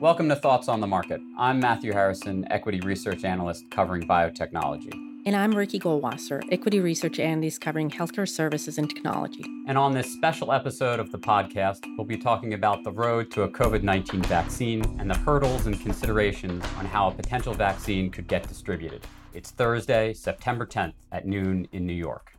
Welcome to Thoughts on the Market. I'm Matthew Harrison, equity research analyst covering biotechnology. And I'm Ricky Goldwasser, equity research analyst covering healthcare services and technology. And on this special episode of the podcast, we'll be talking about the road to a COVID 19 vaccine and the hurdles and considerations on how a potential vaccine could get distributed. It's Thursday, September 10th at noon in New York.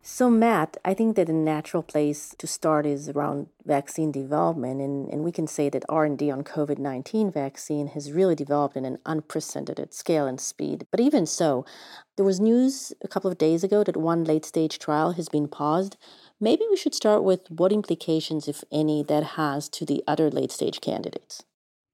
So, Matt, I think that a natural place to start is around vaccine development, and, and we can say that R&D on COVID-19 vaccine has really developed in an unprecedented scale and speed. But even so, there was news a couple of days ago that one late-stage trial has been paused. Maybe we should start with what implications, if any, that has to the other late-stage candidates.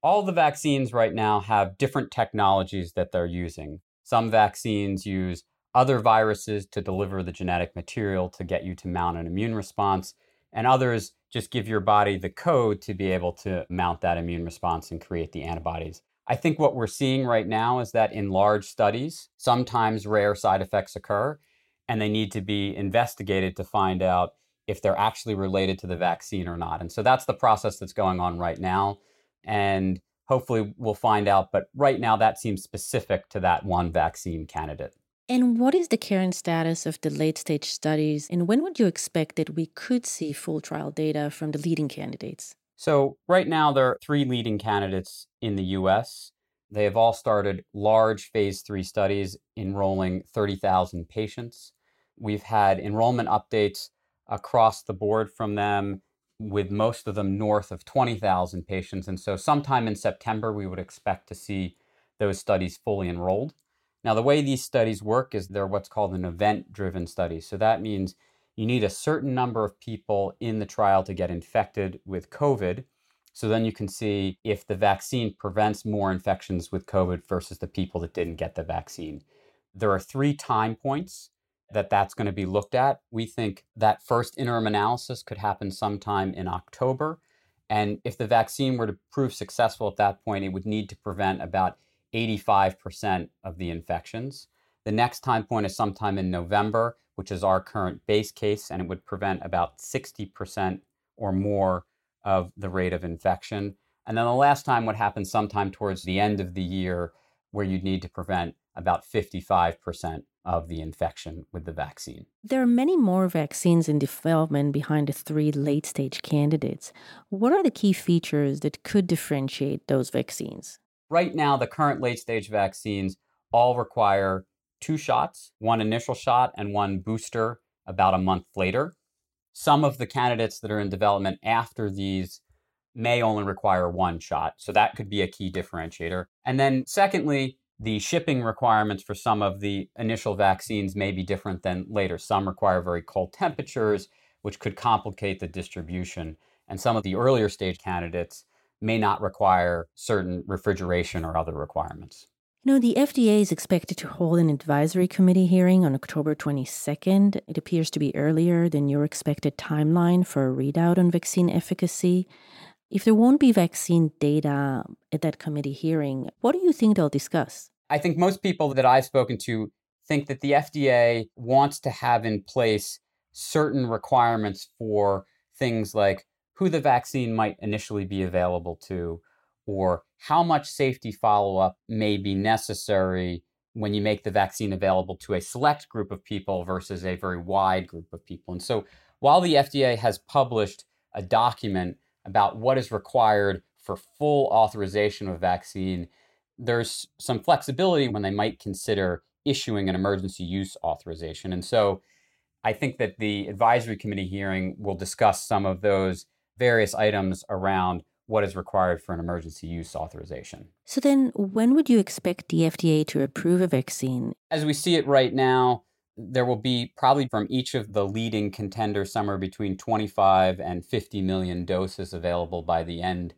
All the vaccines right now have different technologies that they're using. Some vaccines use other viruses to deliver the genetic material to get you to mount an immune response, and others just give your body the code to be able to mount that immune response and create the antibodies. I think what we're seeing right now is that in large studies, sometimes rare side effects occur, and they need to be investigated to find out if they're actually related to the vaccine or not. And so that's the process that's going on right now. And hopefully we'll find out. But right now, that seems specific to that one vaccine candidate. And what is the current status of the late stage studies, and when would you expect that we could see full trial data from the leading candidates? So, right now, there are three leading candidates in the US. They have all started large phase three studies enrolling 30,000 patients. We've had enrollment updates across the board from them, with most of them north of 20,000 patients. And so, sometime in September, we would expect to see those studies fully enrolled. Now, the way these studies work is they're what's called an event driven study. So that means you need a certain number of people in the trial to get infected with COVID. So then you can see if the vaccine prevents more infections with COVID versus the people that didn't get the vaccine. There are three time points that that's going to be looked at. We think that first interim analysis could happen sometime in October. And if the vaccine were to prove successful at that point, it would need to prevent about 85% of the infections. The next time point is sometime in November, which is our current base case, and it would prevent about 60% or more of the rate of infection. And then the last time would happen sometime towards the end of the year, where you'd need to prevent about 55% of the infection with the vaccine. There are many more vaccines in development behind the three late stage candidates. What are the key features that could differentiate those vaccines? Right now, the current late stage vaccines all require two shots, one initial shot and one booster about a month later. Some of the candidates that are in development after these may only require one shot. So that could be a key differentiator. And then, secondly, the shipping requirements for some of the initial vaccines may be different than later. Some require very cold temperatures, which could complicate the distribution. And some of the earlier stage candidates may not require certain refrigeration or other requirements. You know, the FDA is expected to hold an advisory committee hearing on October 22nd. It appears to be earlier than your expected timeline for a readout on vaccine efficacy. If there won't be vaccine data at that committee hearing, what do you think they'll discuss? I think most people that I've spoken to think that the FDA wants to have in place certain requirements for things like who the vaccine might initially be available to, or how much safety follow up may be necessary when you make the vaccine available to a select group of people versus a very wide group of people. And so, while the FDA has published a document about what is required for full authorization of a vaccine, there's some flexibility when they might consider issuing an emergency use authorization. And so, I think that the advisory committee hearing will discuss some of those various items around what is required for an emergency use authorization. So, then when would you expect the FDA to approve a vaccine? As we see it right now, there will be probably from each of the leading contenders somewhere between 25 and 50 million doses available by the end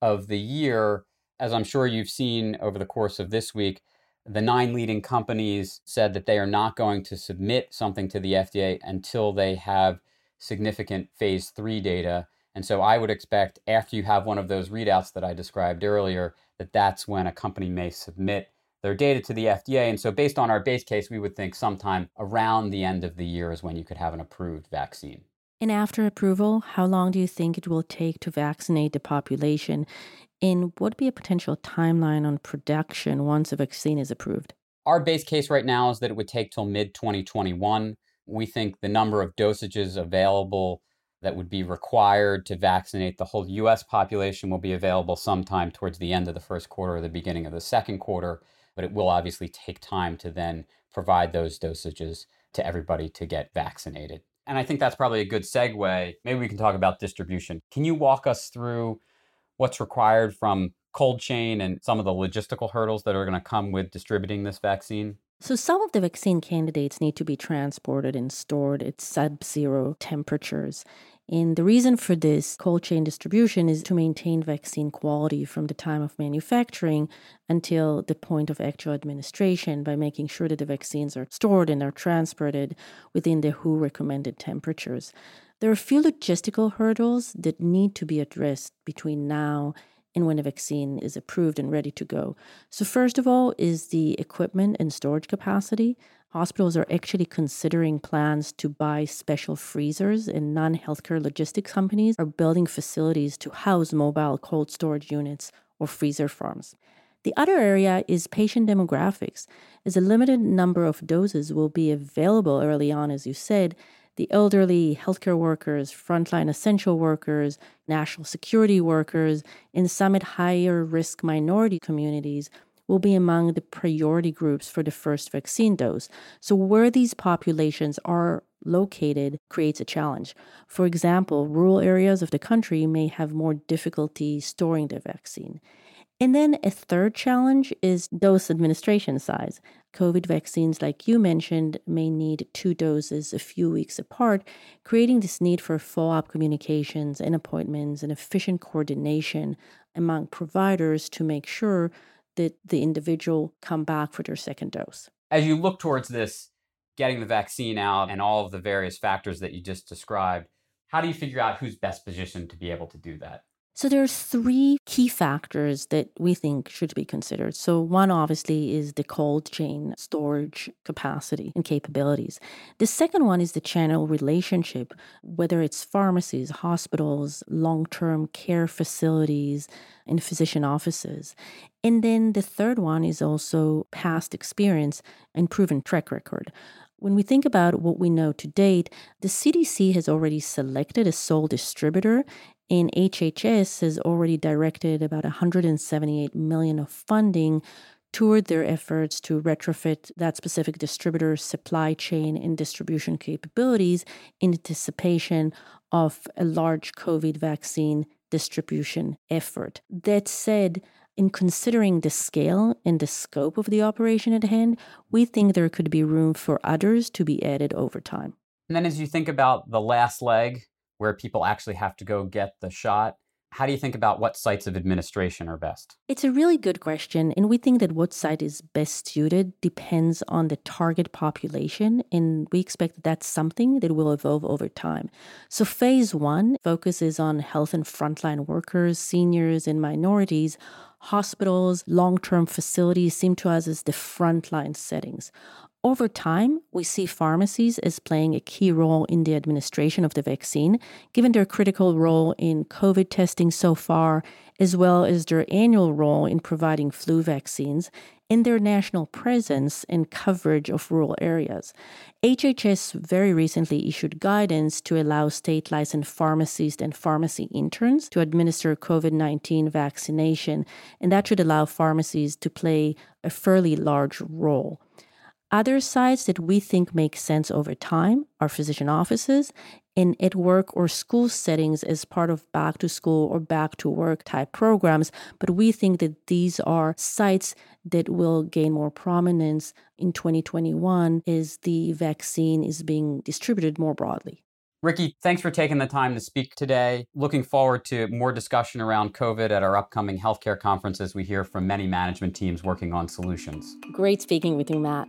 of the year. As I'm sure you've seen over the course of this week, the nine leading companies said that they are not going to submit something to the FDA until they have significant phase three data. And so I would expect after you have one of those readouts that I described earlier, that that's when a company may submit their data to the FDA. And so based on our base case, we would think sometime around the end of the year is when you could have an approved vaccine. And after approval, how long do you think it will take to vaccinate the population? And what would be a potential timeline on production once a vaccine is approved? Our base case right now is that it would take till mid 2021. We think the number of dosages available that would be required to vaccinate the whole US population will be available sometime towards the end of the first quarter or the beginning of the second quarter. But it will obviously take time to then provide those dosages to everybody to get vaccinated. And I think that's probably a good segue. Maybe we can talk about distribution. Can you walk us through what's required from cold chain and some of the logistical hurdles that are going to come with distributing this vaccine? So, some of the vaccine candidates need to be transported and stored at sub zero temperatures. And the reason for this cold chain distribution is to maintain vaccine quality from the time of manufacturing until the point of actual administration by making sure that the vaccines are stored and are transported within the WHO recommended temperatures. There are a few logistical hurdles that need to be addressed between now and when a vaccine is approved and ready to go. So, first of all, is the equipment and storage capacity. Hospitals are actually considering plans to buy special freezers, and non healthcare logistics companies are building facilities to house mobile cold storage units or freezer farms. The other area is patient demographics, as a limited number of doses will be available early on, as you said. The elderly, healthcare workers, frontline essential workers, national security workers, and some at higher risk minority communities will be among the priority groups for the first vaccine dose. So, where these populations are located creates a challenge. For example, rural areas of the country may have more difficulty storing the vaccine. And then a third challenge is dose administration size. COVID vaccines, like you mentioned, may need two doses a few weeks apart, creating this need for follow up communications and appointments and efficient coordination among providers to make sure that the individual come back for their second dose. As you look towards this, getting the vaccine out and all of the various factors that you just described, how do you figure out who's best positioned to be able to do that? So there are three key factors that we think should be considered. So one obviously is the cold chain storage capacity and capabilities. The second one is the channel relationship, whether it's pharmacies, hospitals, long-term care facilities, and physician offices. And then the third one is also past experience and proven track record. When we think about what we know to date, the CDC has already selected a sole distributor and HHS has already directed about 178 million of funding toward their efforts to retrofit that specific distributor's supply chain and distribution capabilities in anticipation of a large COVID vaccine distribution effort. That said, in considering the scale and the scope of the operation at hand, we think there could be room for others to be added over time. And then as you think about the last leg, where people actually have to go get the shot, how do you think about what sites of administration are best? It's a really good question. And we think that what site is best suited depends on the target population. And we expect that that's something that will evolve over time. So, phase one focuses on health and frontline workers, seniors, and minorities. Hospitals, long term facilities seem to us as the frontline settings. Over time, we see pharmacies as playing a key role in the administration of the vaccine, given their critical role in COVID testing so far, as well as their annual role in providing flu vaccines and their national presence and coverage of rural areas. HHS very recently issued guidance to allow state licensed pharmacists and pharmacy interns to administer COVID 19 vaccination, and that should allow pharmacies to play a fairly large role. Other sites that we think make sense over time are physician offices in at work or school settings as part of back to school or back to work type programs. But we think that these are sites that will gain more prominence in 2021 as the vaccine is being distributed more broadly. Ricky, thanks for taking the time to speak today. Looking forward to more discussion around COVID at our upcoming healthcare conferences. We hear from many management teams working on solutions. Great speaking with you, Matt.